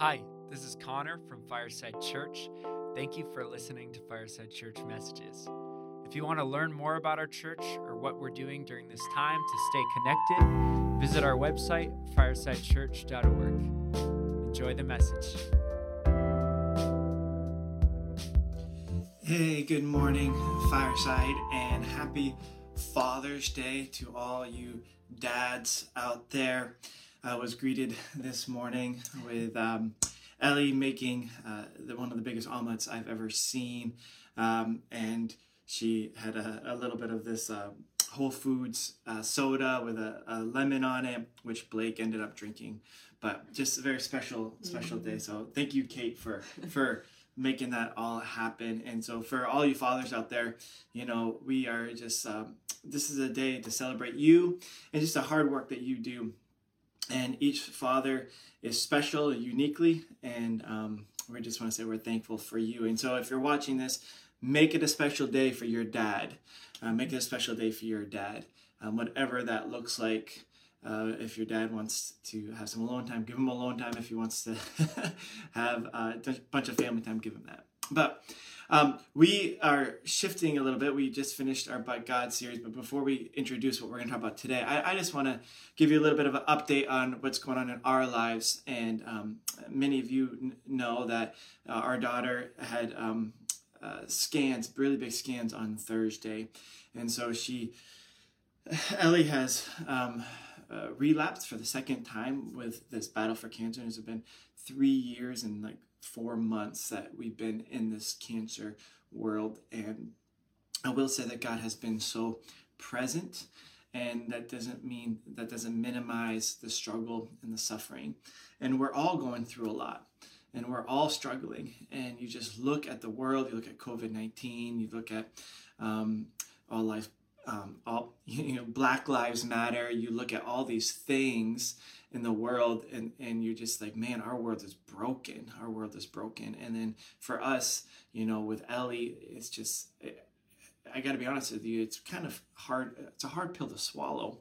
Hi, this is Connor from Fireside Church. Thank you for listening to Fireside Church Messages. If you want to learn more about our church or what we're doing during this time to stay connected, visit our website, firesidechurch.org. Enjoy the message. Hey, good morning, Fireside, and happy Father's Day to all you dads out there. I was greeted this morning with um, Ellie making uh, the, one of the biggest omelets I've ever seen. Um, and she had a, a, little bit of this uh, Whole Foods uh, soda with a, a, lemon on it, which Blake ended up drinking. But just a very special, special mm-hmm. day. So thank you, Kate, for for making that all happen. And so for all you fathers out there, you know, we are just um, this is a day to celebrate you and just the hard work that you do and each father is special uniquely and um, we just want to say we're thankful for you. And so if you're watching this make it a special day for your dad. Uh, make it a special day for your dad. Um, whatever that looks like uh, if your dad wants to have some alone time give him alone time. If he wants to have a bunch of family time give him that. But um, we are shifting a little bit. We just finished our But God series, but before we introduce what we're going to talk about today, I, I just want to give you a little bit of an update on what's going on in our lives. And um, many of you n- know that uh, our daughter had um, uh, scans, really big scans on Thursday. And so she, Ellie has um, uh, relapsed for the second time with this battle for cancer. It's been three years and like four months that we've been in this cancer world. And I will say that God has been so present and that doesn't mean that doesn't minimize the struggle and the suffering and we're all going through a lot and we're all struggling and you just look at the world you look at covid-19 you look at um, all life um, all you know black lives matter you look at all these things in the world and and you're just like man our world is broken. Our world is broken. And then for us you know with ellie it's just i got to be honest with you it's kind of hard it's a hard pill to swallow.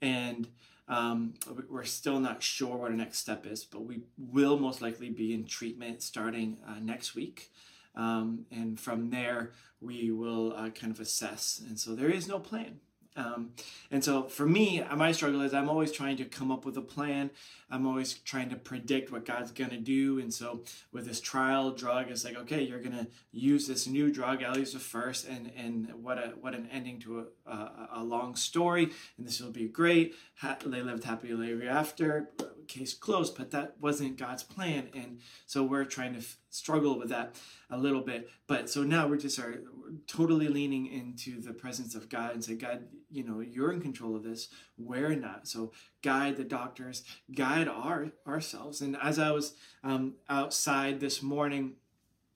And um, we're still not sure what our next step is but we will most likely be in treatment starting uh, next week um, and from there we will uh, kind of assess and so there is no plan um, and so for me, my struggle is I'm always trying to come up with a plan. I'm always trying to predict what God's going to do. And so with this trial drug, it's like, okay, you're going to use this new drug. Ellie's the first, and and what a what an ending to a, a, a long story. And this will be great. Ha- they lived happily ever after. Case closed. But that wasn't God's plan, and so we're trying to f- struggle with that a little bit. But so now we're just are totally leaning into the presence of God and say, God, you know, you're in control of this. We're not. So guide the doctors, guide our ourselves. And as I was um, outside this morning,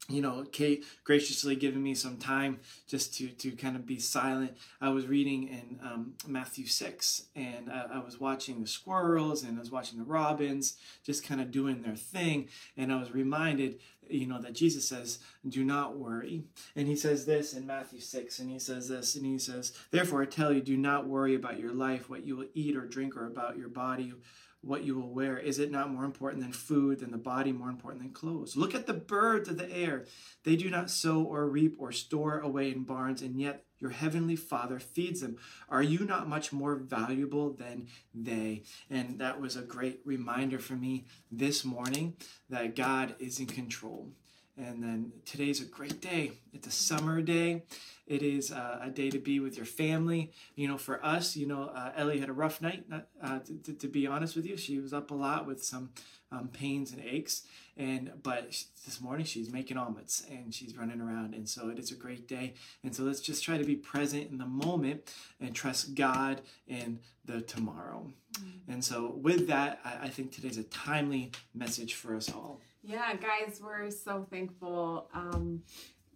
you know, Kate graciously giving me some time just to to kind of be silent. I was reading in um, Matthew six, and I, I, was watching the squirrels and I was watching the robins, just kind of doing their thing. And I was reminded, you know, that Jesus says, "Do not worry." And he says this in Matthew six, and he says this, and he says, "Therefore I tell you, do not worry about your life, what you will eat or drink, or about your body." What you will wear? Is it not more important than food, than the body more important than clothes? Look at the birds of the air. They do not sow or reap or store away in barns, and yet your heavenly Father feeds them. Are you not much more valuable than they? And that was a great reminder for me this morning that God is in control. And then today's a great day. It's a summer day. It is uh, a day to be with your family. You know, for us, you know, uh, Ellie had a rough night. Uh, to, to, to, be honest with you, she was up a lot with some um, pains and aches. And but this morning she's making omelets and she's running around, and so it is a great day. And so let's just try to be present in the moment and trust God in the tomorrow. Mm-hmm. And so with that, I, I think today's a timely message for us all. Yeah, guys, we're so thankful. Um,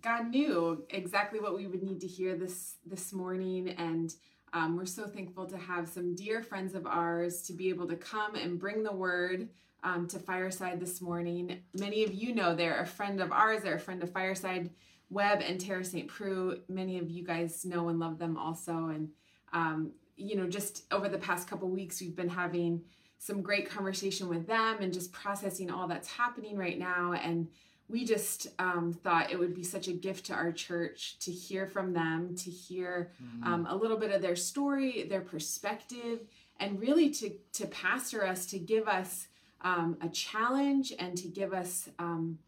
God knew exactly what we would need to hear this this morning, and um, we're so thankful to have some dear friends of ours to be able to come and bring the word um, to Fireside this morning. Many of you know they're a friend of ours. They're a friend of Fireside Web and Tara St. Prue. Many of you guys know and love them also, and um, you know, just over the past couple weeks, we've been having some great conversation with them and just processing all that's happening right now. And we just um, thought it would be such a gift to our church to hear from them, to hear mm-hmm. um, a little bit of their story, their perspective, and really to to pastor us, to give us um, a challenge and to give us um,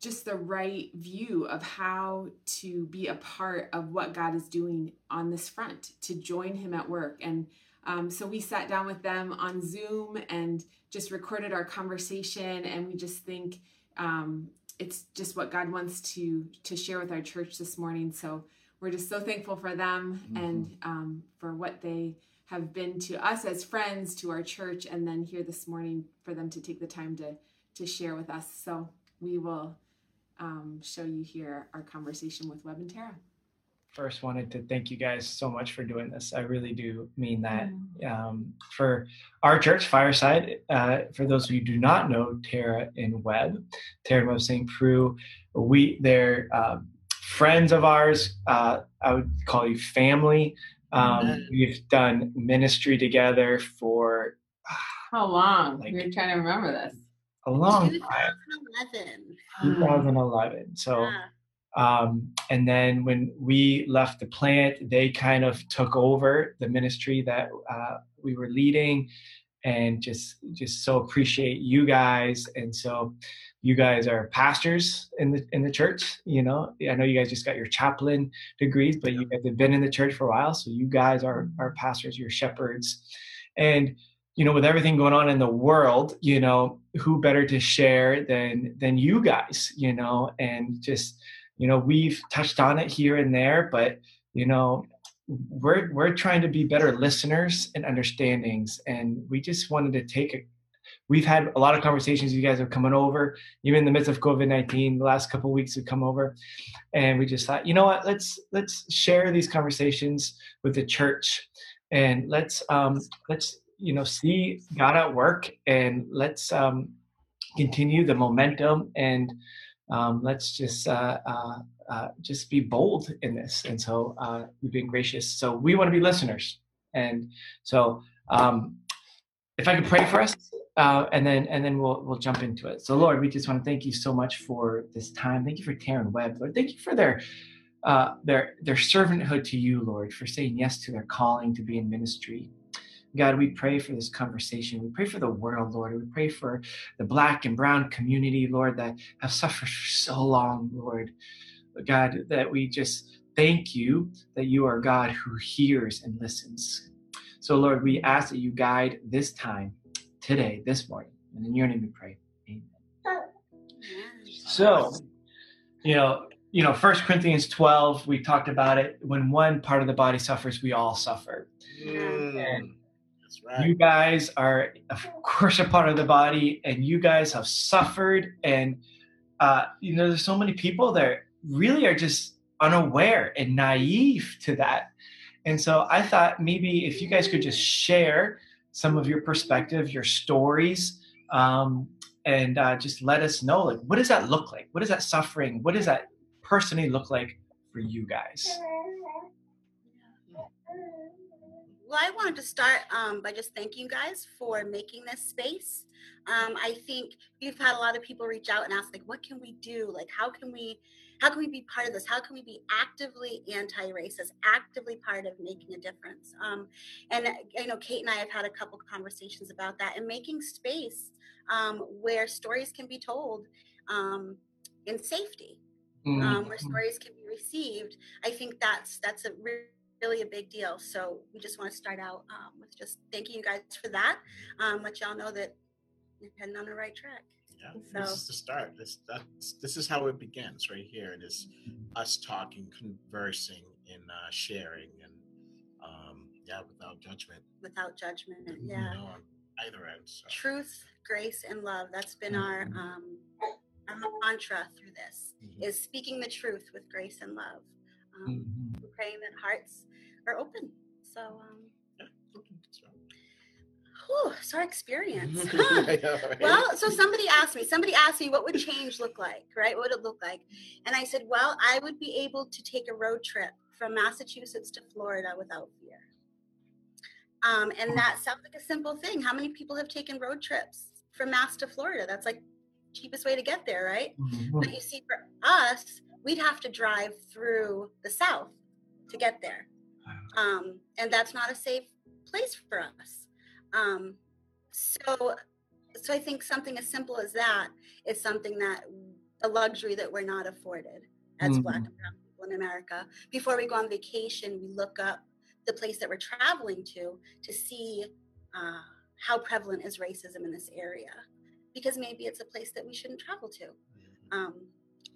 just the right view of how to be a part of what God is doing on this front, to join Him at work. And um, so we sat down with them on Zoom and just recorded our conversation, and we just think um, it's just what God wants to to share with our church this morning. So we're just so thankful for them mm-hmm. and um, for what they have been to us as friends, to our church, and then here this morning for them to take the time to to share with us. So we will um, show you here our conversation with Webb and Tara. First, wanted to thank you guys so much for doing this. I really do mean that. Mm. Um, for our church, Fireside, uh, for those of you who do not know Tara and Webb, Tara and Webb St. Prue, we they're uh, friends of ours. Uh, I would call you family. Um, we've done ministry together for how long? Like, You're trying to remember this. A long 2011. time. 2011. So, yeah. Um, and then when we left the plant, they kind of took over the ministry that uh, we were leading, and just just so appreciate you guys. And so, you guys are pastors in the in the church you know? I know you guys just got your chaplain degrees but you guys have been in the church for a while so you guys are are pastors you're shepherds. And you know with everything going on in the world you know who better to share than than you guys you know? And just you know we've touched on it here and there but you know we're we're trying to be better listeners and understandings and we just wanted to take a we've had a lot of conversations. You guys are coming over, even in the midst of COVID nineteen. The last couple weeks have come over, and we just thought, you know what? Let's let's share these conversations with the church, and let's um, let's you know see God at work, and let's um, continue the momentum, and um, let's just. Uh, uh, uh, just be bold in this, and so uh, we've been gracious. So we want to be listeners, and so um, if I could pray for us, uh, and then and then we'll we'll jump into it. So Lord, we just want to thank you so much for this time. Thank you for Tara and Webb, Lord. Thank you for their uh, their their servanthood to you, Lord, for saying yes to their calling to be in ministry. God, we pray for this conversation. We pray for the world, Lord. We pray for the black and brown community, Lord, that have suffered for so long, Lord. God, that we just thank you that you are God who hears and listens. So, Lord, we ask that you guide this time today, this morning. And in your name we pray. Amen. So, you know, you know, First Corinthians 12, we talked about it. When one part of the body suffers, we all suffer. Mm, and right. you guys are, of course, a part of the body, and you guys have suffered. And, uh, you know, there's so many people that really are just unaware and naive to that. And so I thought maybe if you guys could just share some of your perspective, your stories, um, and uh, just let us know like what does that look like? What does that suffering? What does that personally look like for you guys? Well, I wanted to start um, by just thanking you guys for making this space. Um, I think we've had a lot of people reach out and ask, like, what can we do? Like, how can we how can we be part of this? How can we be actively anti-racist, actively part of making a difference? Um, and you know, Kate and I have had a couple conversations about that and making space um, where stories can be told um, in safety, mm-hmm. Um, where stories can be received. I think that's that's a really a big deal. So we just want to start out um, with just thanking you guys for that. Um, let y'all know that you're heading on the right track. Yeah, so. this is the start. This that's this is how it begins right here. It is us talking, conversing, and uh, sharing, and um, yeah, without judgment. Without judgment, yeah. You know, either end. So. Truth, grace, and love. That's been mm-hmm. our um, our mantra through this. Mm-hmm. Is speaking the truth with grace and love. Um, mm-hmm. Praying that hearts are open. So. Um, whew, it's our experience. Well, so somebody asked me, somebody asked me, what would change look like, right? What would it look like? And I said, well, I would be able to take a road trip from Massachusetts to Florida without fear. Um, and that sounds like a simple thing. How many people have taken road trips from Mass to Florida? That's like cheapest way to get there, right? Mm-hmm. But you see, for us, we'd have to drive through the South to get there. Um, and that's not a safe place for us. Um, so, so I think something as simple as that is something that a luxury that we're not afforded as Black Mhm. and Brown people in America. Before we go on vacation, we look up the place that we're traveling to to see uh, how prevalent is racism in this area, because maybe it's a place that we shouldn't travel to. Um,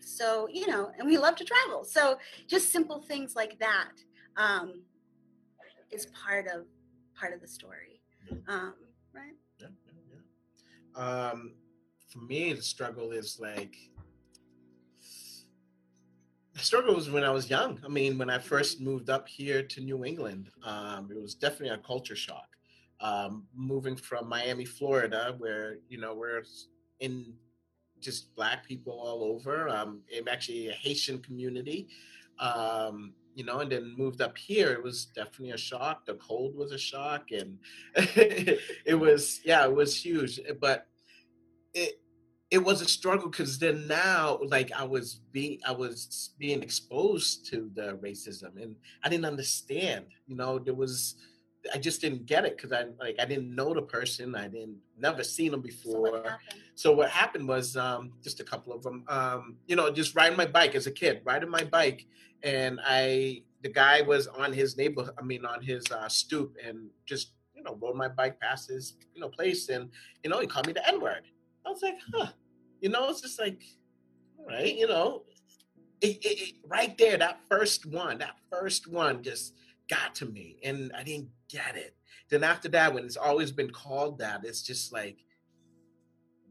so you know, and we love to travel. So just simple things like that um, is part of part of the story, um, right? Yeah, yeah, yeah. Um, for me, the struggle is like the struggle was when I was young. I mean, when I first moved up here to New England, um, it was definitely a culture shock. Um, moving from Miami, Florida, where you know we're in just black people all over. Um, actually a Haitian community. Um, you know, and then moved up here. It was definitely a shock. The cold was a shock, and it was yeah, it was huge. But it it was a struggle because then now, like I was being I was being exposed to the racism, and I didn't understand. You know, there was I just didn't get it because I like I didn't know the person. I didn't never seen them So what before. So what happened was um, just a couple of them. Um, you know, just riding my bike as a kid, riding my bike, and I the guy was on his neighbor, I mean on his uh, stoop, and just you know rode my bike past his you know place, and you know he called me the N word. I was like, huh, you know, it's just like, all right, you know, it, it, it, right there, that first one, that first one just got to me, and I didn't get it. Then after that, when it's always been called that, it's just like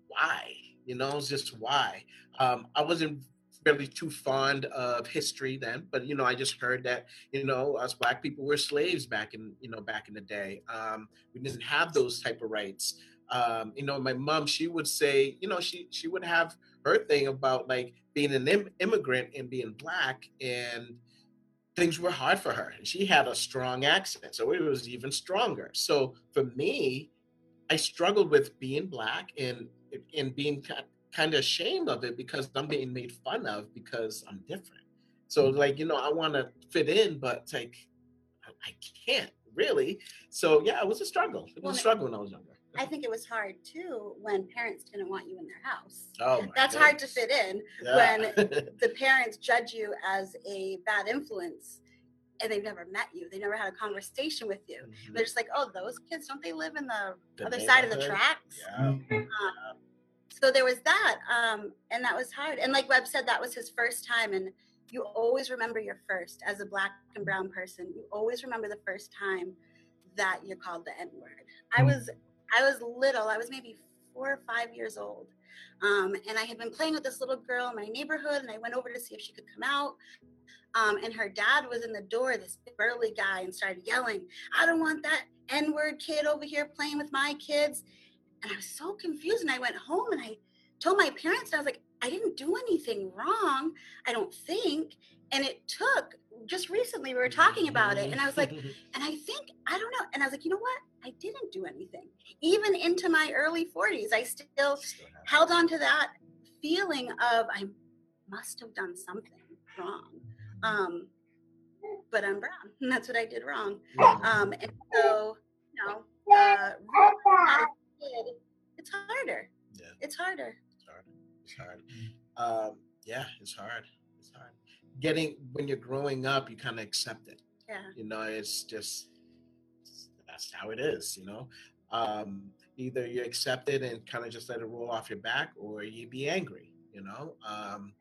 why? You know it's just why? Um i wasn't really too fond of history then but you know i just heard that you know us black people were slaves back in you know back in the day. Um we didn't have those type of rights. Um you know my mom she would say you know she she would have her thing about like being an Im- immigrant and being black and things were hard for her and she had a strong accent so it was even stronger so for me i struggled with being black and and being kind of ashamed of it because I'm being made fun of because I'm different. So mm-hmm. like you know I want to fit in, but like I, I can't really. So yeah, it was a struggle. It was Well, a struggle when I was younger. I think it was hard too when parents didn't want you in their house. Oh, my That's hard to fit in. Yeah. The parents judge you as a bad influence and they've never met you. They never had a conversation with you. Mhm. They're just like, oh, those kids, don't they live in the, The other side of the tracks? Yeah. so there was that um, and that was hard and like webb said that was his first time and you always remember your first as a black and brown person you always remember the first time that you're called the n word i was i was little i was maybe four or five years old um, and i had been playing with this little girl in my neighborhood and i went over to see if she could come out um, and her dad was in the door this burly guy and started yelling i don't want that n-word kid over here playing with my kids and I was so confused. And I went home and I told my parents, and I was like, I didn't do anything wrong, I don't think. And it took just recently, we were talking about it, and I was like, and I think, I don't know. And I was like, you know what? I didn't do anything. Even into my early 40s, I still Still held on to that feeling of I must have done something wrong. Um, but I'm brown, and that's what I did wrong. Um, and so, you know, uh, really as a kid, it's harder. Yeah. It's harder. It's hard. It's hard. Um, yeah, it's hard. Getting when you're growing up, you kind of accept it. Yeah. You know, it's just that's how it is. You know, um, either you accept it and kind of just let it roll off your back, or you be angry. You know, um,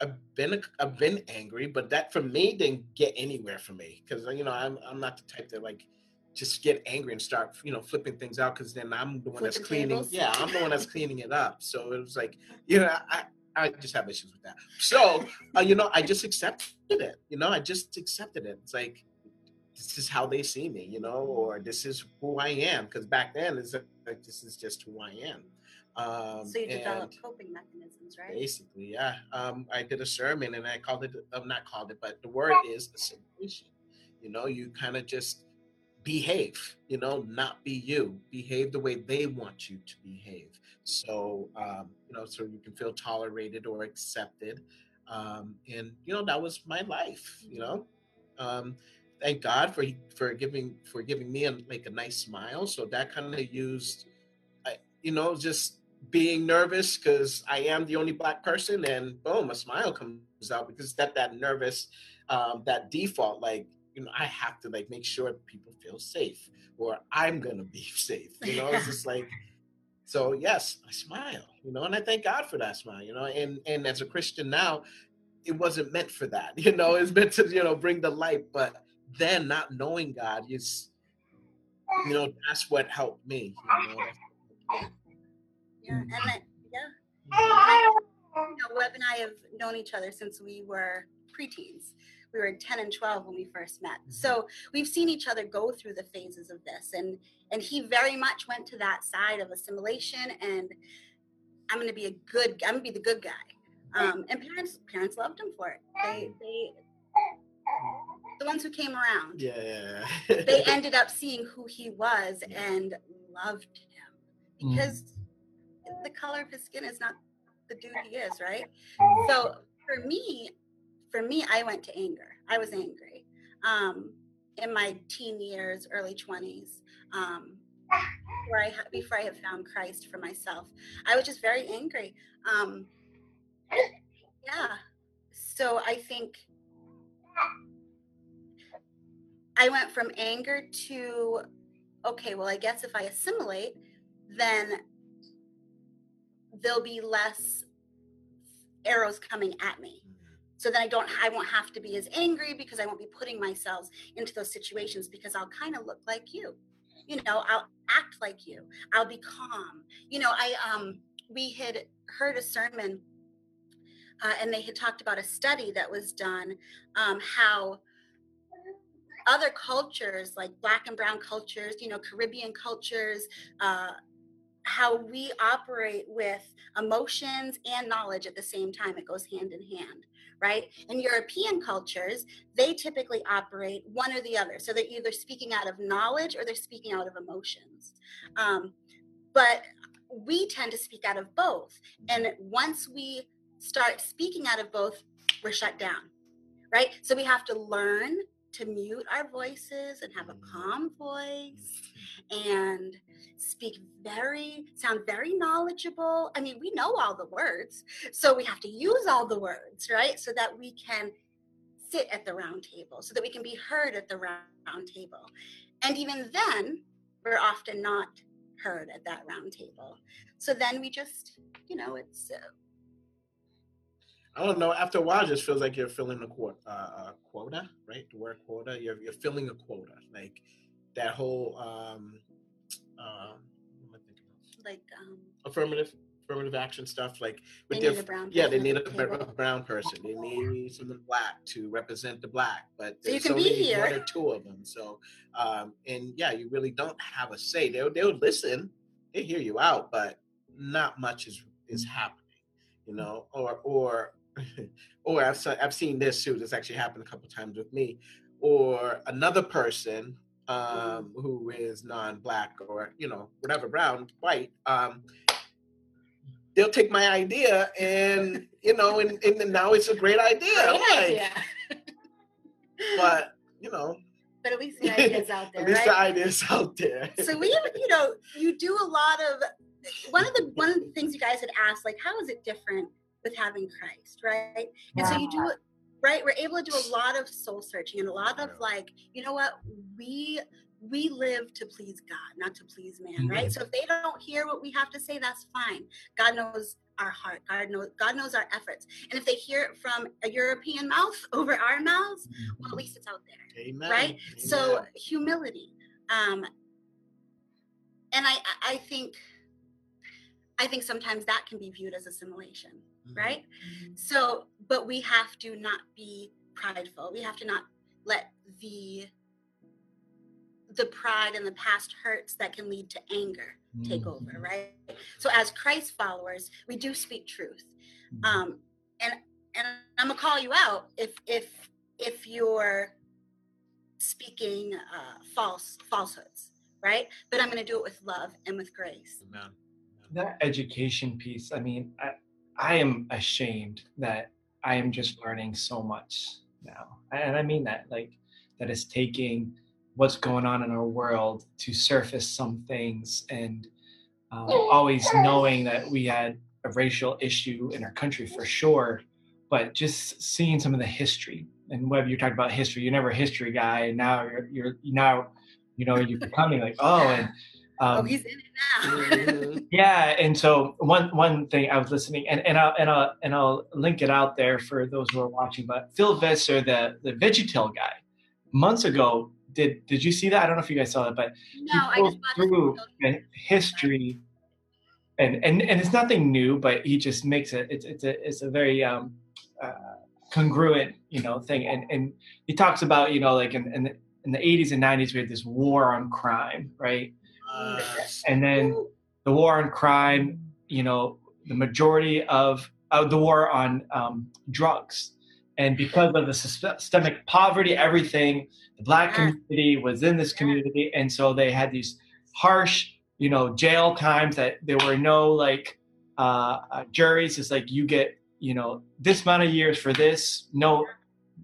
I've been I've been angry, but that for me didn't get anywhere for me because you know I'm I'm not the type that like just get angry and start you know flipping things out because then I'm the one that's cleaning. tables? Yeah, I'm the one that's cleaning it up. So it was like you know I. I just have issues with that. So, uh, you know, I just accepted it. You know, I just accepted it. It's like, this is how they see me, you know, or this is who I am. Because back then, it's like, this is just who I am. Um, So you develop coping mechanisms, right? Basically, yeah. Um, I did a sermon and I called it, I'm not called it, but the word is assimilation. You know, you kind of just behave you know not be you behave the way they want you to behave so um, you know so you can feel tolerated or accepted um, and you know that was my life you know? Um, thank god for for giving for giving me a, like a nice smile so that kind of used I, you know just being nervous because i am the only black person and boom a smile comes out because that that nervous um, that default like you know i have to like make sure people feel safe or i'm gonna be safe you know? It's just like so yes i smile you know and i thank god for that smile you know and and as a christian now it wasn't meant for that you know it's meant to you know bring the light but then not knowing god is you know that's what helped me you know Yeah, and mm-hmm. then, yeah. You know, Webb and I have known each other since we were preteens. We were 10 and 12 when we first met. Mm-hmm. So we've seen each other go through the phases of this. And and he very much went to that side of assimilation and I'm gonna be a good I'm gonna be the good guy. Um, and parents parents loved him for it. They they the ones who came around. yeah. They ended up seeing who he was and loved him because the color of his skin is not the dude he is, right? So for me, for me, I went to anger. I was angry um, in my teen years, early twenties, um, where I before I had found Christ for myself. I was just very angry. Um, yeah. So I think I went from anger to okay. Well, I guess if I assimilate, then there'll be less arrows coming at me so then i don't i won't have to be as angry because i won't be putting myself into those situations because i'll kind of look like you you know i'll act like you. I'll be calm. You know i um we had heard a sermon uh, and they had talked about a study that was done um, how other cultures like black and brown cultures you know caribbean cultures uh, how we operate with emotions and knowledge at the same time. It goes hand in hand, right? In European cultures, they typically operate one or the other. So they're either speaking out of knowledge or they're speaking out of emotions. Um, but we tend to speak out of both. And once we start speaking out of both, we're shut down, right? So we have to learn to mute our voices and have a calm voice and speak very sound very knowledgeable. I mean we know all the words so we have to use all the words right? So that we can sit at the round table so that we can be heard at the round table. And even then we're often not heard at that round table. So then we just you know it's uh, I don't know. After a while, it just feels like you're filling a quota, uh, quota, right? The word quota. You're you're filling a quota. Like that whole um, uh, what am I thinking of? like um affirmative affirmative action stuff. Like They with need their a brown yeah, they person need a, the br- table. a brown person. They need someone black to represent the black. But So you there's can be only here. one or two of them. So um, and yeah, you really don't have a say. They'll they'll listen. They hear you out, but not much is is happening. You know, or or or I've I've seen this too. This actually happened a couple times with me, or another person um, who is non-black or you know whatever brown, white. Um, they'll take my idea and you know and, and now it's a great idea. Great like, idea. But you know, but at least the idea's out there at least right the idea's out there. so we you know you do a lot of one of the one of the things you guys had asked like how is it different with having christ right? And so you do it right we're able to do a lot of soul searching and a lot of like you know what? We we live to please god not to please man right? So if they don't hear what we have to say that's fine. God knows our heart. God knows god knows our efforts. And if they hear it from a european mouth over our mouths well at least it's out there Amen. right so humility um and i i think i think sometimes that can be viewed as assimilation. Right? So but we have to not be prideful. We have to not let the the pride and the past hurts that can lead to anger take over right? So as christ followers we do speak truth. Um and and i'm gonna call you out if if if you're speaking uh, false falsehoods, right? But I'm to do it with love and with grace. Amen. that education piece i mean i i am ashamed that i am just learning so much now. And i mean that like that is taking what's going on in our world to surface some things and um, always knowing that we had a racial issue in our country for sure but just seeing some of the history. And whether you're talking about history you're never a history guy. And now you're you're now you know you're becoming like oh and um, oh, he's in it now. Yeah, and so one one thing I was listening, and and I'll and I'll and I'll link it out there for those who are watching. But Phil Vischer, the the VeggieTale guy, months ago, did did you see that? I don't know if you guys saw that, but no, he I goes just through the the history, and and and it's nothing new, but he just makes it. It's it's a it's a very um, uh, congruent you know thing, and and he talks about you know like in in the, in the 80s and 90s we had this war on crime, right? And then the war on crime you know the majority of uh, the war on um, drugs. And because of the systemic poverty everything the black community was in this community. And so they had these harsh you know jail times that there were no like uh, uh, juries. It's like you get you know this amount of years for this no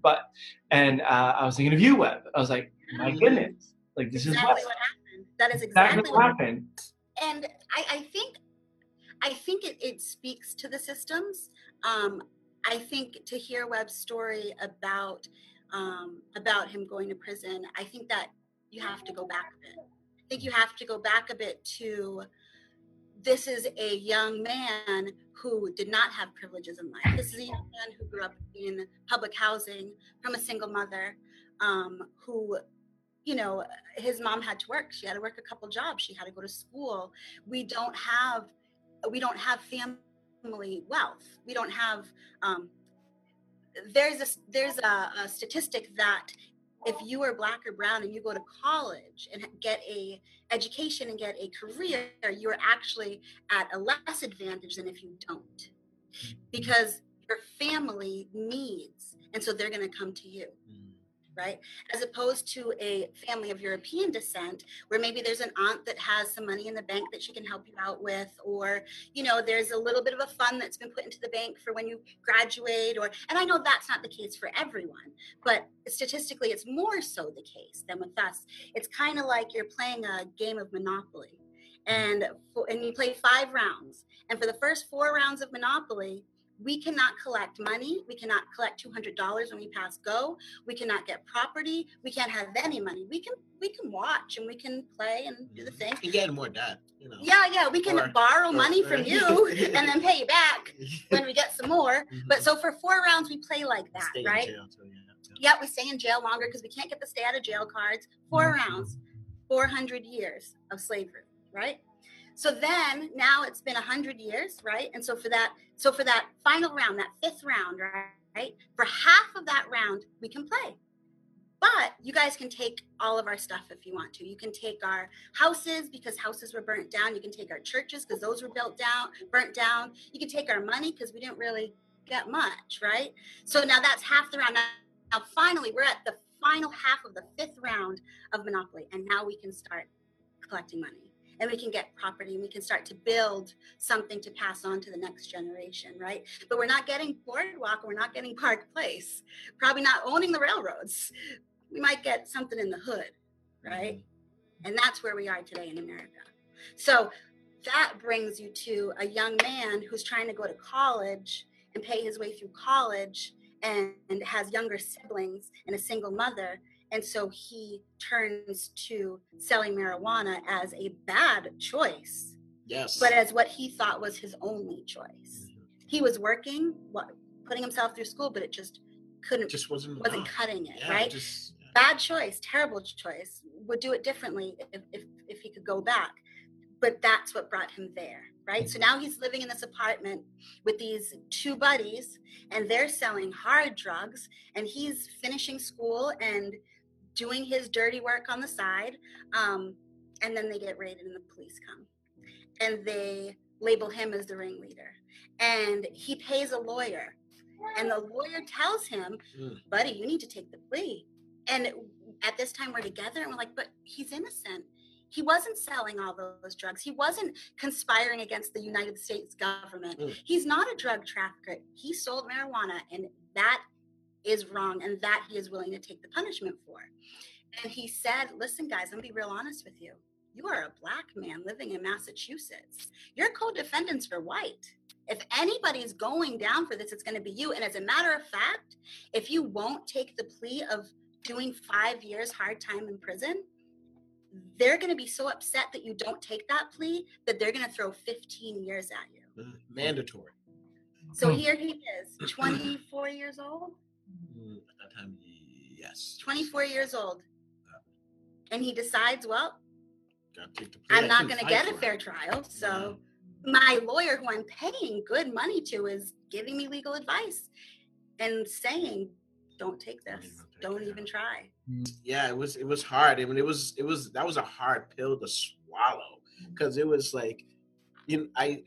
but and uh, i was thinking of you web i was like my goodness. Like this is exactly what what happened. That is exactly what what happened and I, I think I think it, it speaks to the systems. Um, I think to hear Webb's story about um, about him going to prison, I think that you have to go back a bit. I think you have to go back a bit to this is a young man who did not have privileges in life. This is a young man who grew up in public housing from a single mother um, who you know his mom had to work. She had to work a couple jobs. She had to go to school. We don't have we don't have family wealth. We don't have um, there's a there's a, a statistic that if you are black or brown and you go to college and get a education and get a career you're actually at a less advantage than if you don't. Because your family needs and so they're going to come to you right? As opposed to a family of European descent, where maybe there's an aunt that has some money in the bank that she can help you out with, or you know, there's a little bit of a fund that's been put into the bank for when you graduate, or and I know that's not the case for everyone, but statistically, it's more so the case than with us. It's kind of like you're playing a game of Monopoly, and and you play five rounds, and for the first four rounds of Monopoly. We cannot collect money. We cannot collect two hundred dollars when we pass go. We cannot get property. We can't have any money. We can we can watch and we can play and do the thing. You get more debt, you know. yeah yeah we can Or- borrow or- money or- from you and then pay you back when we get some more. But Mhm. so for four rounds we play like that Stay right? jail have to. yeah. We stay in jail longer because we can't get the stay out of jail cards four rounds 400 years of slavery right so then now it's been 100 years right? And so for that so for that final round that fifth round right? For half of that round we can play. But you guys can take all of our stuff if you want to. You can take our houses because houses were burnt down. You can take our churches because those were built down burnt down. You can take our money because we didn't really get much right? So now that's half the round. Now, now finally we're at the final half of the fifth round of monopoly and now we can start collecting money and we can get property and we can start to build something to pass on to the next generation right? But we're not getting boardwalk we're not getting park place probably not owning the railroads. We might get something in the hood right? Mm-hmm. And that's where we are today in america. So that brings you to a young man who's trying to go to college and pay his way through college and, and has younger siblings and a single mother and so he turns to selling marijuana as a bad choice, Yes. but as what he thought was his only choice. Mm-hmm. He was working, what, putting himself through school, but it just couldn't, just wasn't wasn't enough. cutting it, Yeah, right? Just, yeah. Bad choice, terrible choice. Would do it differently if, if, if he could go back. But that's what brought him there, right? So now he's living in this apartment with these two buddies, and they're selling hard drugs, and he's finishing school and doing his dirty work on the side. Um, and then they get raided, and the police come, and they label him as the ringleader. And he pays a lawyer, and the lawyer tells him, Mm. "Buddy, you need to take the plea." And at this time we're together and we're like, but he's innocent. He wasn't selling all those drugs. He wasn't conspiring against the United States government. Mm. He's not a drug trafficker. He sold marijuana, and that is wrong, and that he is willing to take the punishment for. And he said, Listen, guys, I'm gonna be real honest with you. You are a black man living in Massachusetts. Your co defendants are white. If anybody's going down for this, it's going to be you. And as a matter of fact, if you won't take the plea of doing five years hard time in prison, they're going to be so upset that you don't take that plea that they're going to throw 15 years at you. Mandatory. So Hmm. here he is, 24 years old. Mm, At that time, yes. 24 years old. And he decides, well, Gotta take the I'm not going to get a fair it. trial. So my lawyer, who I'm paying good money to, is giving me legal advice and saying, don't take Don't this. take Don't even try. yeah it was it was hard i mean it was it was that was a hard pill to swallow because it was like you know i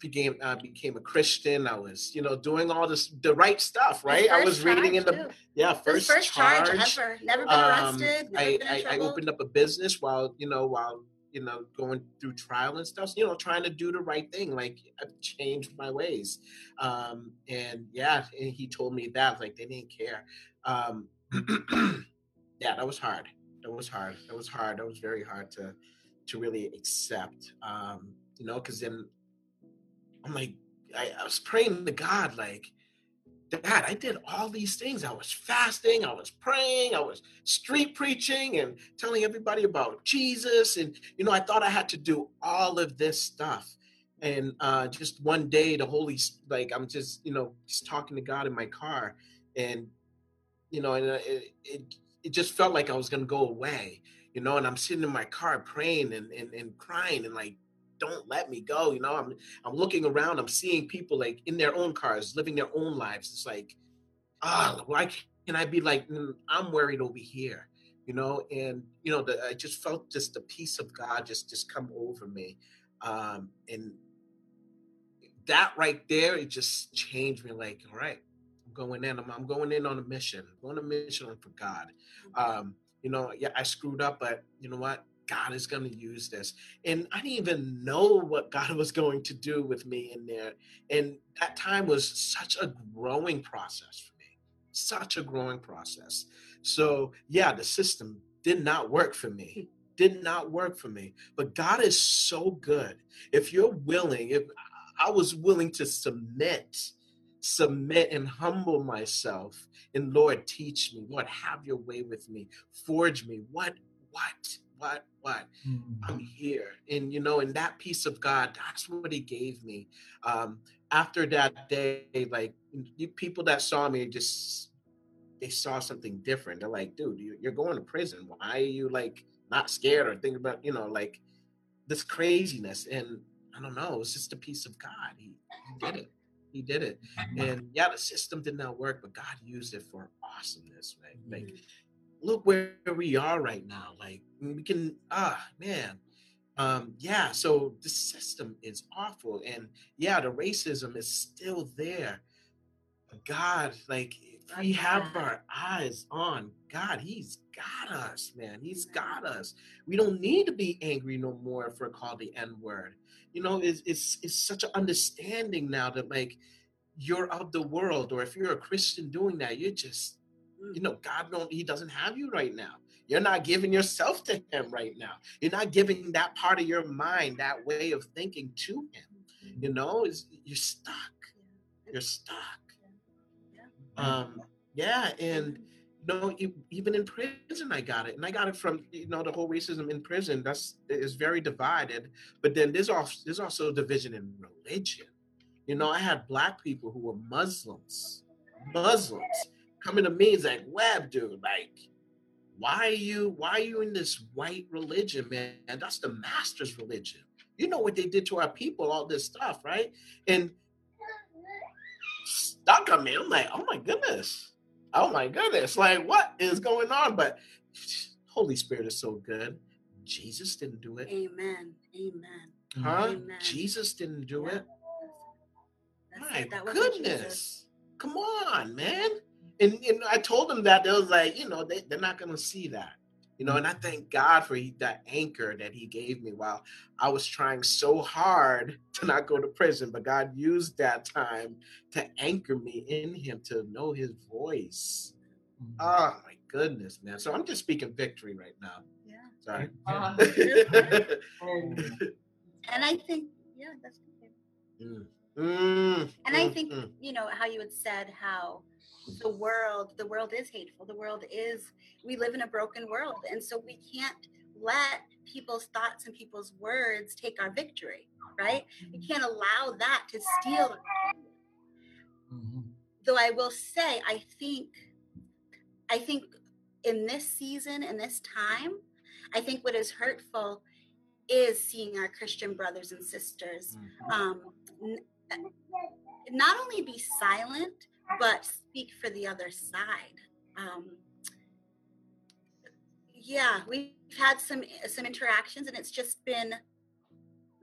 became uh, became a christian. I was you know doing all this the right stuff right? I was reading in the too. yeah first, first charge, charge, ever. Never been Um, arrested. Never I, been I, I opened up a business while you know while you know going through trial and stuff you know trying to do the right thing like i've changed my ways. Um and yeah and he told me that like they didn't care. Um yeah that was hard. That was hard. That was hard. That was very hard to to really accept. Um you know because then i'm like I, I was praying to god like Dad, I did all these things. I was fasting, I was praying, I was street preaching and telling everybody about Jesus. And, you know, I thought I had to do all of this stuff. And uh, just one day, the Holy, like, I'm just, you know, just talking to God in my car. And, you know, and uh, it, it, it just felt like I was going to go away, you know, and I'm sitting in my car praying and, and, and crying and like, don't let me go. You know, I'm I'm looking around, I'm seeing people like in their own cars, living their own lives. It's like, ah, why can I be like, "Mm, I'm worried over here, you know? And you know, the, I just felt just the peace of God just just come over me, um, and that right there, it just changed me. Like, all right, I'm going in. I'm, I'm going in on a mission. I'm going on a mission for God. Um, you know, yeah, I screwed up, but you know what? God is going to use this. And I didn't even know what God was going to do with me in there. And that time was such a growing process for me, such a growing process. So, yeah, the system did not work for me, hmm. did not work for me. But God is so good. If you're willing, if I was willing to submit, submit and humble myself, and Lord, teach me, Lord, have your way with me, forge me. What, what, what, what? Mm-hmm. I'm here. And you know, and that peace of God, that's what he gave me. Um, after that day, like you, people that saw me just they saw something different. They're like, dude, you, you're going to prison. Why are you like not scared or thinking about, you know, like this craziness? And I don't know, it's just a piece of God. He, he did it. He did it. Mm-hmm. And yeah, the system did not work, but God used it for awesomeness, right? Like mm-hmm. Look where we are right now. Like we can ah man. Um yeah, so the system is awful. And yeah, the racism is still there. But God, like if we have our eyes on God, He's got us, man. He's got us. We don't need to be angry no more if we're called the N-word. You know, it's it's it's such an understanding now that like you're of the world, or if you're a Christian doing that, you're just you know god don't he doesn't have you right now. You're not giving yourself to him right now. You're not giving that part of your mind that way of thinking to him. You know is you're stuck. You're stuck. Um yeah and you know even in prison i got it and i got it from you know the whole racism in prison. That's is very divided but then there's also there's also division in religion. You know i had black people who were muslims muslims coming to me it's like web dude like why are you why are you in this white religion man? And that's the master's religion. You know what they did to our people all this stuff right? And stuck on me. I'm like oh my goodness. Oh my goodness. Like what is going on? But holy spirit is so good. Jesus didn't do it. Amen. Amen. huh? Amen. jesus didn't do Yeah. it That's my it. That wasn't Jesus. goodness. Come on man and, and I told them that they was like, you know, they, they're not gonna see that. You know, and I thank God for he, that anchor that He gave me while I was trying so hard to not go to prison. But God used that time to anchor me in Him to know His voice. Mm-hmm. Oh my goodness, man! So I'm just speaking victory right now. Yeah. Sorry. Um, And I think, yeah, that's okay. Mm. Mm, And I mm, think, mm. you know, how you had said how the world, the world is hateful. The world is, we live in a broken world. And so we can't let people's thoughts and people's words take our victory, right? We can't allow that to steal. Mhm. Though I will say, I think, I think in this season, in this time, I think what is hurtful is seeing our Christian brothers and sisters Mhm. um, n- not only be silent, but speak for the other side. Um, yeah, we've had some some interactions, and it's just been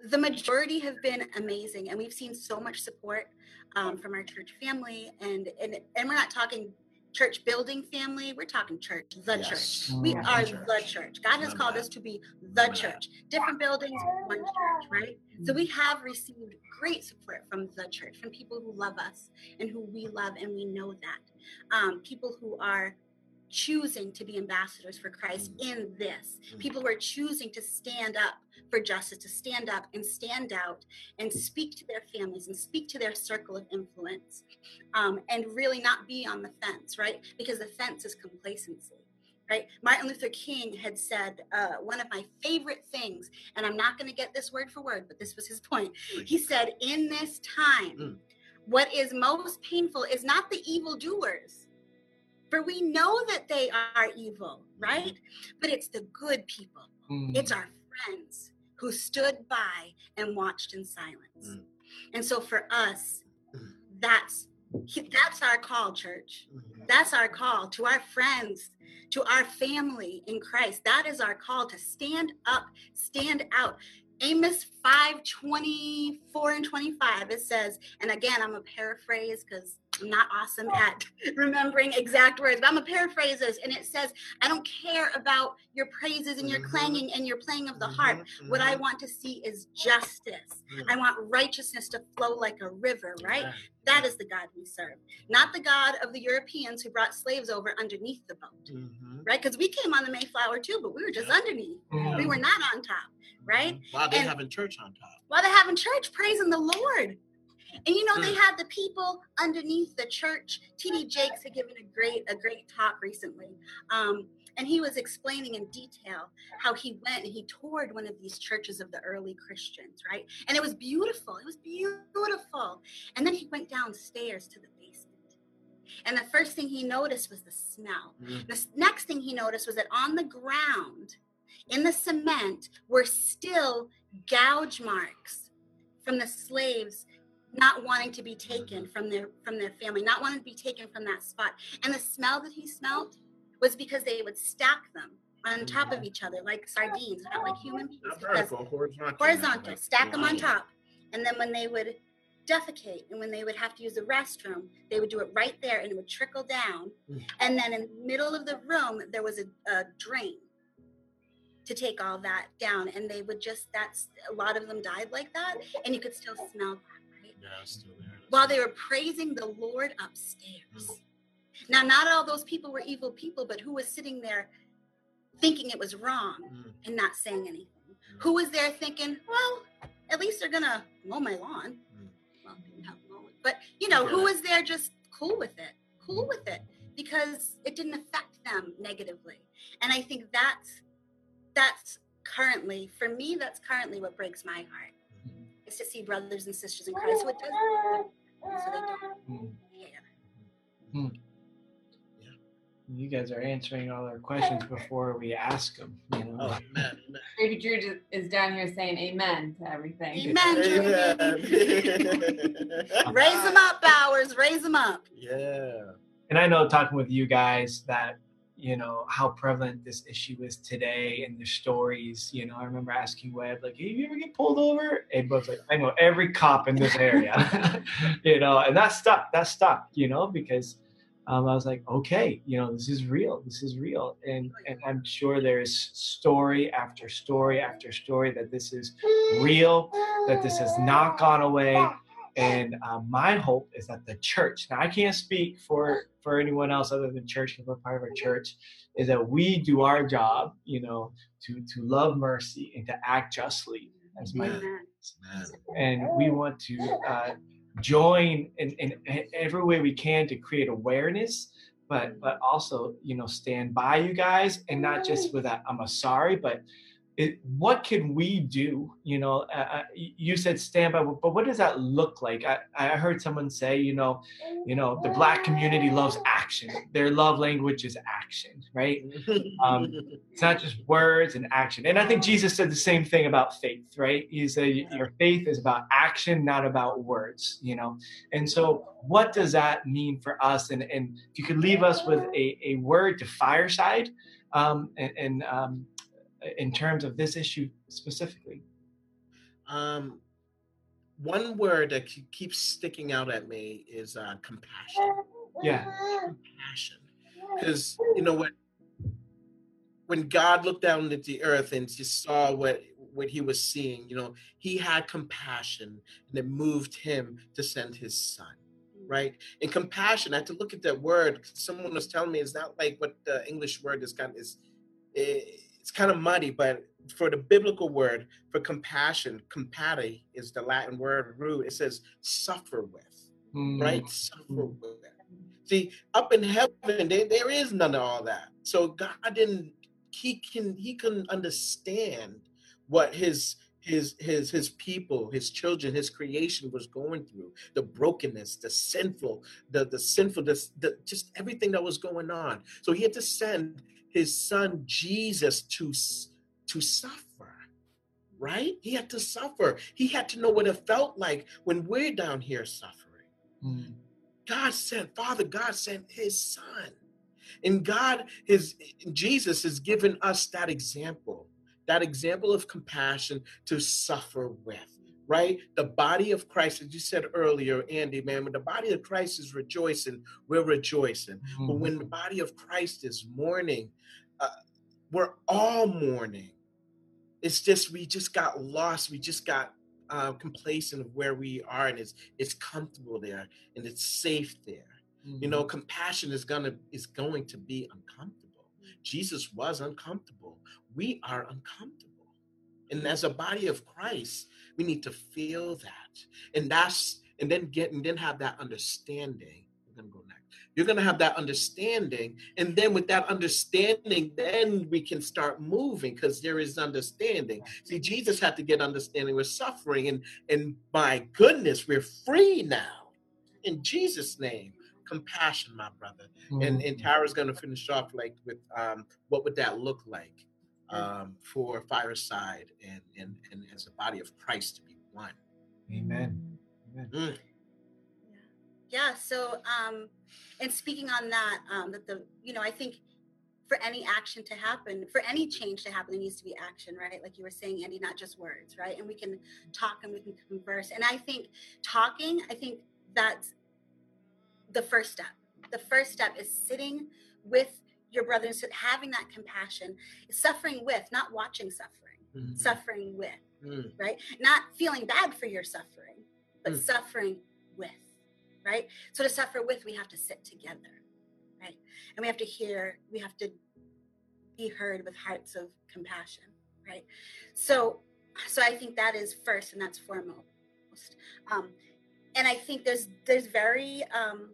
the majority have been amazing, and we've seen so much support um, from our church family, and and and we're not talking church building family, we're talking church, the church. Yes. We are Church. the church. God has called Amen. us to be the Amen. church. Different buildings, one church, right? So we have received great support from the church, from people who love us and who we love, and we know that. Um, people who are choosing to be ambassadors for Christ in this. Mm. People who are choosing to stand up for justice, to stand up and stand out and speak to their families and speak to their circle of influence um, and really not be on the fence, right? Because the fence is complacency. Right? Martin Luther King had said uh, one of my favorite things, and I'm not going to get this word for word, but this was his point. He said, In this time, Mm. what is most painful is not the evildoers, for we know that they are evil, right? But it's the good people, Mm. it's our friends who stood by and watched in silence. Mm. And so for us, Mm. that's that's our call, church. Mhm. That's our call to our friends, to our family in Christ. That is our call to stand up, stand out. Amos 5 24 and 25, it says, and again, I'm a paraphrase because I'm not awesome at remembering exact words, but I'm a paraphrase this, and it says, I don't care about your praises and your Mhm. clanging and your playing of the harp. Mhm, What I mhm. want to see is justice. Mm. I want righteousness to flow like a river, right? Amen. That is the God we serve, not the God of the Europeans who brought slaves over underneath the boat, Mhm. right? Because we came on the Mayflower too, but we were just Yeah. underneath. Mhm. We were not on top, right? While they And- having church on top. While they're having church, praising the Lord. And you know, they Mm. had the people underneath the church. T.D. Jakes had given a great, a great talk recently. Um, and he was explaining in detail how he went and he toured one of these churches of the early Christians, right? And it was beautiful. It was beautiful. And then he went downstairs to the basement. And the first thing he noticed was the smell. Mm. The next thing he noticed was that on the ground, in the cement, were still gouge marks from the slaves not wanting to be taken from their from their family, not wanting to be taken from that spot. And the smell that he smelled was because they would stack them on top of each other like sardines, not like human beings. Vertical, horizontal. horizontal, stack them on top. And then when they would defecate and when they would have to use the restroom, they would do it right there and it would trickle down. Mm. And then in the middle of the room, there was a, a drain to take all that down. And they would just, that's a lot of them died like that. And you could still smell that? Yeah, still there. While they were praising the Lord upstairs. Now, not all those people were evil people, but who was sitting there thinking it was wrong Mm. and not saying anything? Who was there thinking, well, at least they're gonna mow my lawn? Mm. Well, they didn't have mowing, but you know, who was there just cool with it? Cool with it because it didn't affect them negatively. And I think that's that's currently for me. That's currently what breaks my heart is to see brothers and sisters in Christ who it does, so they don't Mm. care. You guys are answering all our questions before we ask them. You know. Oh, man, man. Baby Drew is down here saying amen to everything. Amen. Raise them up, Bowers. Raise them up. Yeah. and I know talking with you guys that you know how prevalent this issue is today and the stories. You know, I remember asking Webb like, "Hey, you ever get pulled over?" And Webb's like, "I know every cop in this area." you know, and that stuck. That stuck. You know, because um, I was like, okay, you know, this is real. This is real, and and I'm sure there's story after story after story that this is real, that this has not gone away, and uh, my hope is that the church. Now I can't speak for for anyone else other than church, because we're part of a church, is that we do our job, you know, to to love mercy and to act justly as my and we want to uh, join in, in, in every way we can to create awareness but but also you know stand by you guys and not just with that i'm a sorry but it, what can we do? You know, uh, uh you said stand by, but what does that look like? I, I heard someone say, you know, you know, the black community loves action. Their love language is action, right? Um, it's not just words and action. And I think Jesus said the same thing about faith, right? He said your faith is about action, not about words, you know. And so, what does that mean for us? And and if you could leave us with a, a word to fireside, um, and, and um, in terms of this issue specifically? Um, one word that keeps sticking out at me is uh, compassion. Yeah, compassion. Because you know when, when God looked down at the earth and just saw what what he was seeing, you know, he had compassion, and it moved him to send his son. Right, and compassion. I had to look at that word. Someone was telling me it's not like what the English word is kind of is. It, it's kind of muddy, but for the biblical word for compassion, compati is the Latin word root. It says suffer with, mm. right? Suffer with. See, up in heaven, there, there is none of all that. So God didn't. He can. He can understand what his his his his people his children his creation was going through the brokenness the sinful the the sinfulness the just everything that was going on so he had to send his son Jesus to, to suffer, right? He had to suffer. He had to know what it felt like when we're down here suffering. Mm. God sent, Father God sent his son. And God, his Jesus has given us that example, that example of compassion to suffer with right? The body of Christ, as you said earlier, Andy, man, when the body of Christ is rejoicing, we're rejoicing. Mm-hmm. But when the body of Christ is mourning, uh, we're all mourning. It's just we just got lost. We just got uh, complacent of where we are, and it's it's comfortable there, and it's safe there. Mm-hmm. You know, mm-hmm. compassion is gonna is going to be uncomfortable. Jesus was uncomfortable. We are uncomfortable, and as a body of Christ, we need to feel that. And that's and then get and then have that understanding. We're gonna go next. You're gonna have that understanding, and then with that understanding, then we can start moving because there is understanding. See, Jesus had to get understanding with suffering, and and my goodness, we're free now. In Jesus' name compassion, my brother. Mm-hmm. And and Tara's gonna finish off like with um, what would that look like? um, for Fireside and, and, and as a body of Christ to be one. Amen. Amen. Mm. Yeah. So, um, and speaking on that, um, that the you know I think for any action to happen, for any change to happen, there needs to be action, right? Like you were saying, Andy, not just words, right? And we can talk and we can converse. And I think talking, I think that's the first step. The first step is sitting with your brother and sister, having that compassion, suffering with, not watching suffering, mm-hmm. suffering with, mm. right? Not feeling bad for your suffering, but mm. suffering with, right? So to suffer with, we have to sit together, right? And we have to hear, we have to be heard with hearts of compassion, right? So, so I think that is first and that's foremost. Um, and I think there's there's very um,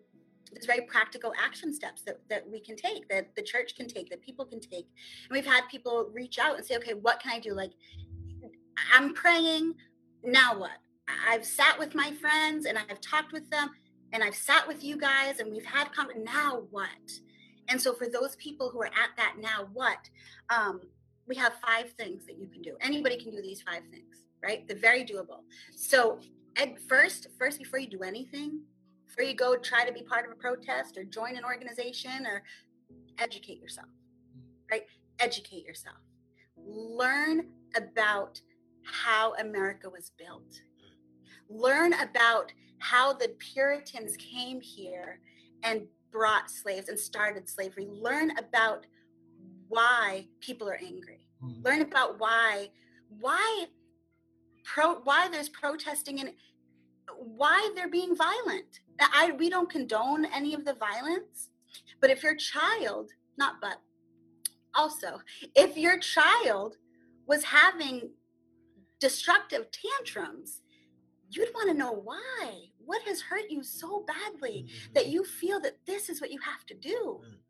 there's very practical action steps that, that we can take that the church can take that people can take. And we've had people reach out and say okay what can i do? Like i'm praying. Now what? I've sat with my friends and i've talked with them and i've sat with you guys and we've had con- now what? And so for those people who are at that now what um, we have five things that you can do. Anybody can do these five things right? They're very doable. So at first first before you do anything before you go try to be part of a protest or join an organization or educate yourself, right? Educate yourself. Learn about how America was built. Learn about how the Puritans came here and brought slaves and started slavery. Learn about why people are angry. Mm. Learn about why why pro why there's protesting and why they're being violent. I we don't condone any of the violence, but if your child, not but also, if your child was having destructive tantrums, you'd want to know why. What has hurt you so badly mm-hmm. that you feel that this is what you have to do? Mm-hmm.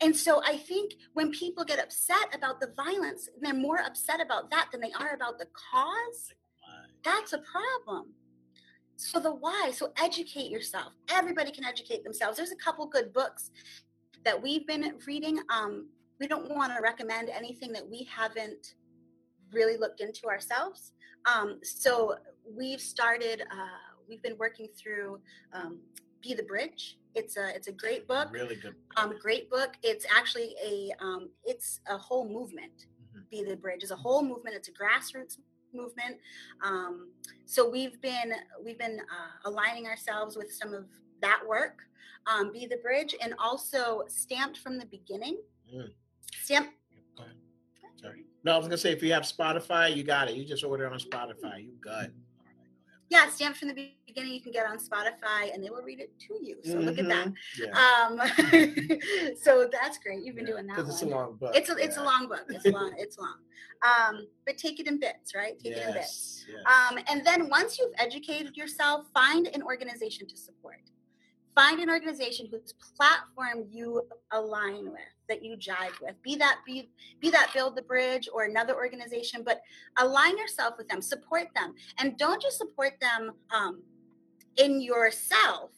And so I think when people get upset about the violence, they're more upset about that than they are about the cause. That's a problem. So the why, so educate yourself. Everybody can educate themselves. There's a couple good books that we've been reading. Um, we don't want to recommend anything that we haven't really looked into ourselves. Um, so we've started. Uh, we've been working through um, "Be the Bridge." It's a it's a great book. Really good. Um, great book. It's actually a um, it's a whole movement. Mhm. Be the Bridge is a whole movement. It's a grassroots movement. Um, so we've been we've been uh, aligning ourselves with some of that work. Um, Be the Bridge and also stamped from the beginning. Mm. Stamp Sorry. No, I was gonna say if you have Spotify, you got it. You just order on Spotify. You good. Yeah, stamped from the beginning. You can get on Spotify, and they will read it to you. So look at that. Mhm. Yeah. Um, so that's great. You've been yeah. doing that It's a long book. It's a it's a long book. It's long. It's long. Um, but take it in bits, right? Take it in bits. Yes. yes. Um, and then once you've educated yourself, find an organization to support. Find an organization whose platform you align with, that you jive with. Be that be be that Build the Bridge or another organization, but align yourself with them, support them, and don't just support them um, in yourself.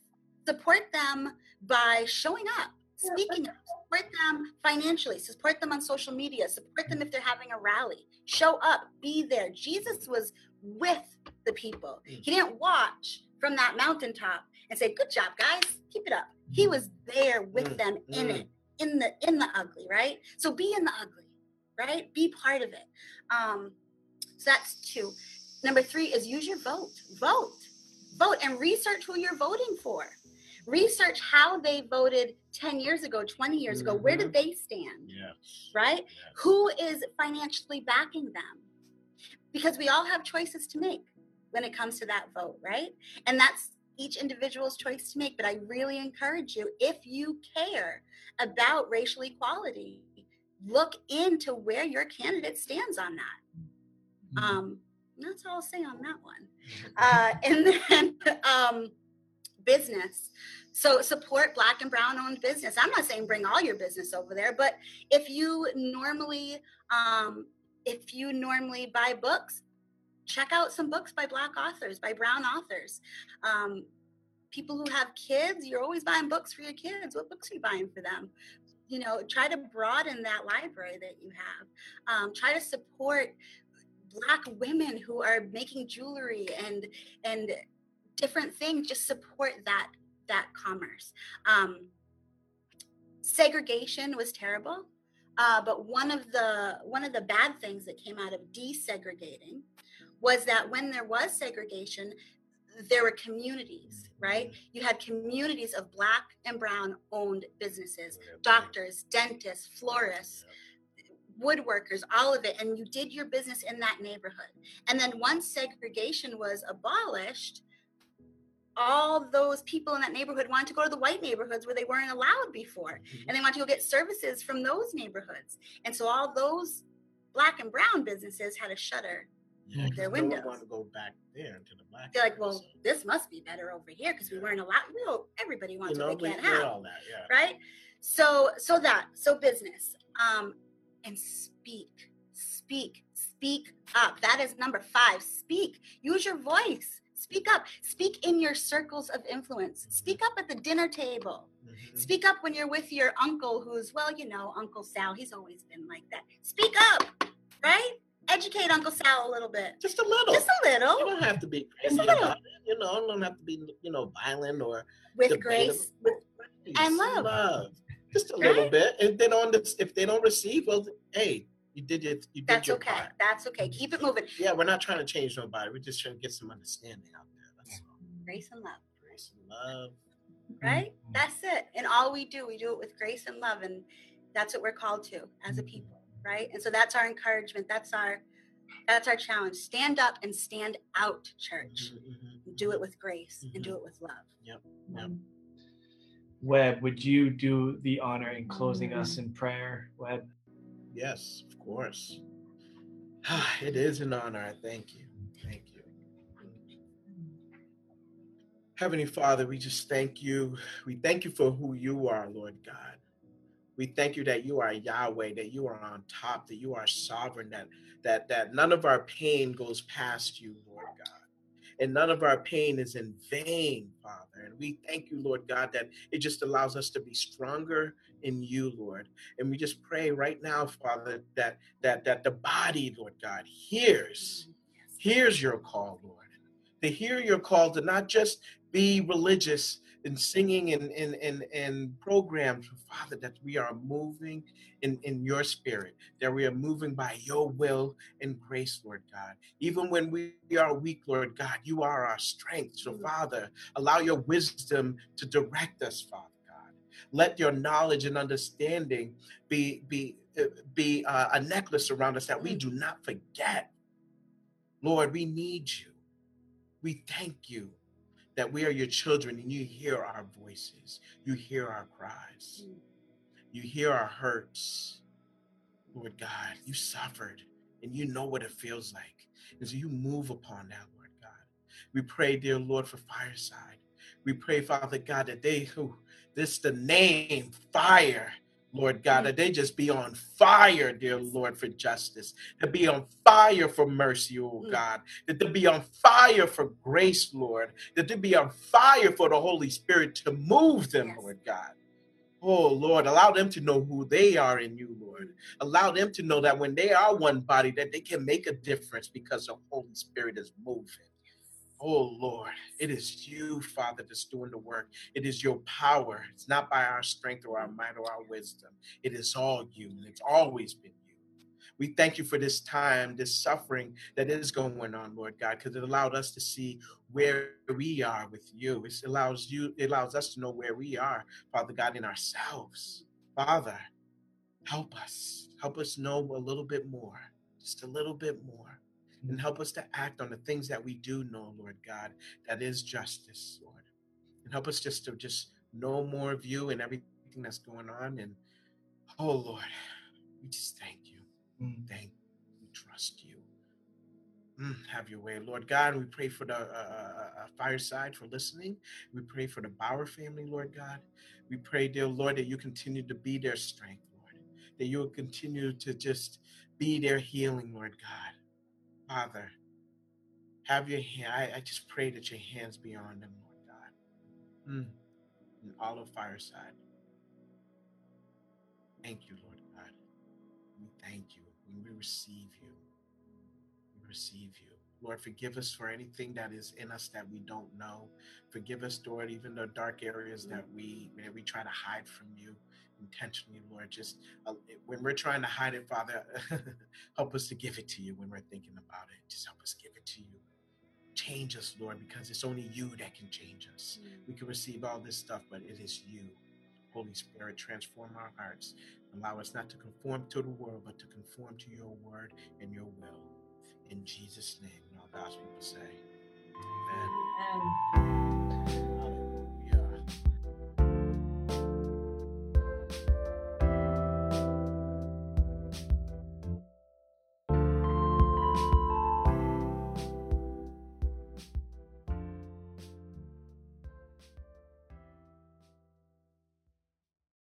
Support them by showing up, speaking up. Support them financially. Support them on social media. Support them if they're having a rally. Show up. Be there. Jesus was with the people. He didn't watch from that mountaintop and say, "Good job, guys. Keep it up." He was there with Mm, them in mm. it, in the in the ugly, right? So be in the ugly, right? Be part of it. Um, so that's two. Number three is use your vote. Vote, vote, and research who you're voting for. Research how they voted 10 years ago, 20 years ago. Where did they stand? Yes. Right? yes. Who is financially backing them? Because we all have choices to make when it comes to that vote, right? And that's each individual's choice to make. But I really encourage you, if you care about racial equality, look into where your candidate stands on that. Um, that's all I'll say on that one. Uh, and then um, business. So support black and brown owned business. I'm not saying bring all your business over there, but if you normally um, if you normally buy books, check out some books by black authors, by brown authors. Um, people who have kids, you're always buying books for your kids. What books are you buying for them? You know, try to broaden that library that you have. Um, try to support black women who are making jewelry and and different things just support that that commerce um, segregation was terrible uh, but one of the one of the bad things that came out of desegregating was that when there was segregation there were communities mm-hmm. right you had communities of black and brown owned businesses oh, doctors dentists florists woodworkers, all of it, and you did your business in that neighborhood. And then once segregation was abolished, all those people in that neighborhood wanted to go to the white neighborhoods where they weren't allowed before. And mm-hmm. they wanted to go get services from those neighborhoods. And so all those black and brown businesses had to shutter. Yeah, their no windows. wanted to go back there to the black. They're like, well, so, this must be better over here because we Yeah. weren't allowed. You know, everybody you wants know, what we they can't have all that. Yeah. right so so that so business um and speak speak speak up that is number five speak use your voice speak up speak in your circles of influence speak up at the dinner table Mhm. speak up when you're with your uncle who's well you know uncle sal he's always been like that speak up right educate uncle sal a little bit Just a little. just a little. you don't have to be Just a crazy little. about it. You know, you don't have to be, you know, violent or with grace with And love. love. Just a little bit. If they don't, if they don't receive, well, hey, you did your, you did that's your okay part. that's okay keep it moving Yeah, we're not trying to change nobody. We're just trying to get some understanding out there. That's all. grace and love Grace and love. right? That's it. And all we do, we do it with grace and love. And that's what we're called to as a Mhm. people, right? And so that's our encouragement. That's our that's our challenge. Stand up and stand out, church. Mhm, mhm. Do it with grace and do Mhm. it with love. Yep. Yep. Webb, would you do the honor in closing us in prayer? Webb. Yes, of course. It is an honor. Thank you. Thank you. Heavenly Father, we just thank you. We thank you for who you are, Lord God. We thank you that you are Yahweh, that you are on top, that you are sovereign, that that that none of our pain goes past you, Lord God. And none of our pain is in vain, Father. And we thank you, Lord God, that it just allows us to be stronger in you, Lord. And we just pray right now, Father, that that that the body, Lord God, hears hears your call, Lord. To hear your call to not just be religious and singing and and and, and programs, Father, that we are moving in, in your spirit, that we are moving by your will and grace, Lord God. Even when we are weak, Lord God, you are our strength. So, Father, allow your wisdom to direct us, Father God. Let your knowledge and understanding be be uh, be uh, a necklace around us that we do not forget. Lord, we need you. We thank you that we are your children and you hear our voices. You hear our cries. Mm. You hear our hurts. Lord God, you suffered and you know what it feels like. And so you move upon that, Lord God. We pray, dear Lord, for Fireside. We pray, Father God, that they who this the name fire, Lord God, mm-hmm. that they just be on fire, dear Lord, for justice, to be on fire for mercy, oh. God, that they be on fire for grace, Lord, that they be on fire for the Holy Spirit to move them, Yes. Lord God. Oh Lord, allow them to know who they are in you, Lord. Allow them to know that when they are one body, that they can make a difference because the Holy Spirit is moving. Oh Lord, it is you, Father, that's doing the work. It is your power. It's not by our strength or our might or our wisdom. It is all you, and it's always been you. We thank you for this time, this suffering that is going on, Lord God, because it allowed us to see where we are with you. It allows you, it allows us to know where we are, Father God, in ourselves. Father, help us. Help us know a little bit more, just a little bit more. And help us to act on the things that we do know, Lord God, that is justice, Lord. And help us just to just know more of you and everything that's going on. And oh Lord, we just thank you. Mm. Thank you. We trust you. Mm, have your way, Lord God. We pray for the uh, uh, uh, fireside for listening. We pray for the Bauer family, Lord God. We pray, dear Lord, that you continue to be their strength, Lord. That you will continue to just be their healing, Lord God. Father, have your hand. I, I just pray that your hands be on them, Lord God. Mm. And all of fireside. Thank you, Lord God. We thank you. We receive you. We receive you. Lord, forgive us for anything that is in us that we don't know. Forgive us, Lord, even the dark areas that we that we try to hide from you intentionally, Lord. Just uh, when we're trying to hide it, Father, help us to give it to you when we're thinking about it. Just help us give it to you. Change us, Lord, because it's only you that can change us. We can receive all this stuff, but it is you. Holy Spirit, transform our hearts. Allow us not to conform to the world, but to conform to your word and your will. In Jesus' name, and all God's people say, Amen. And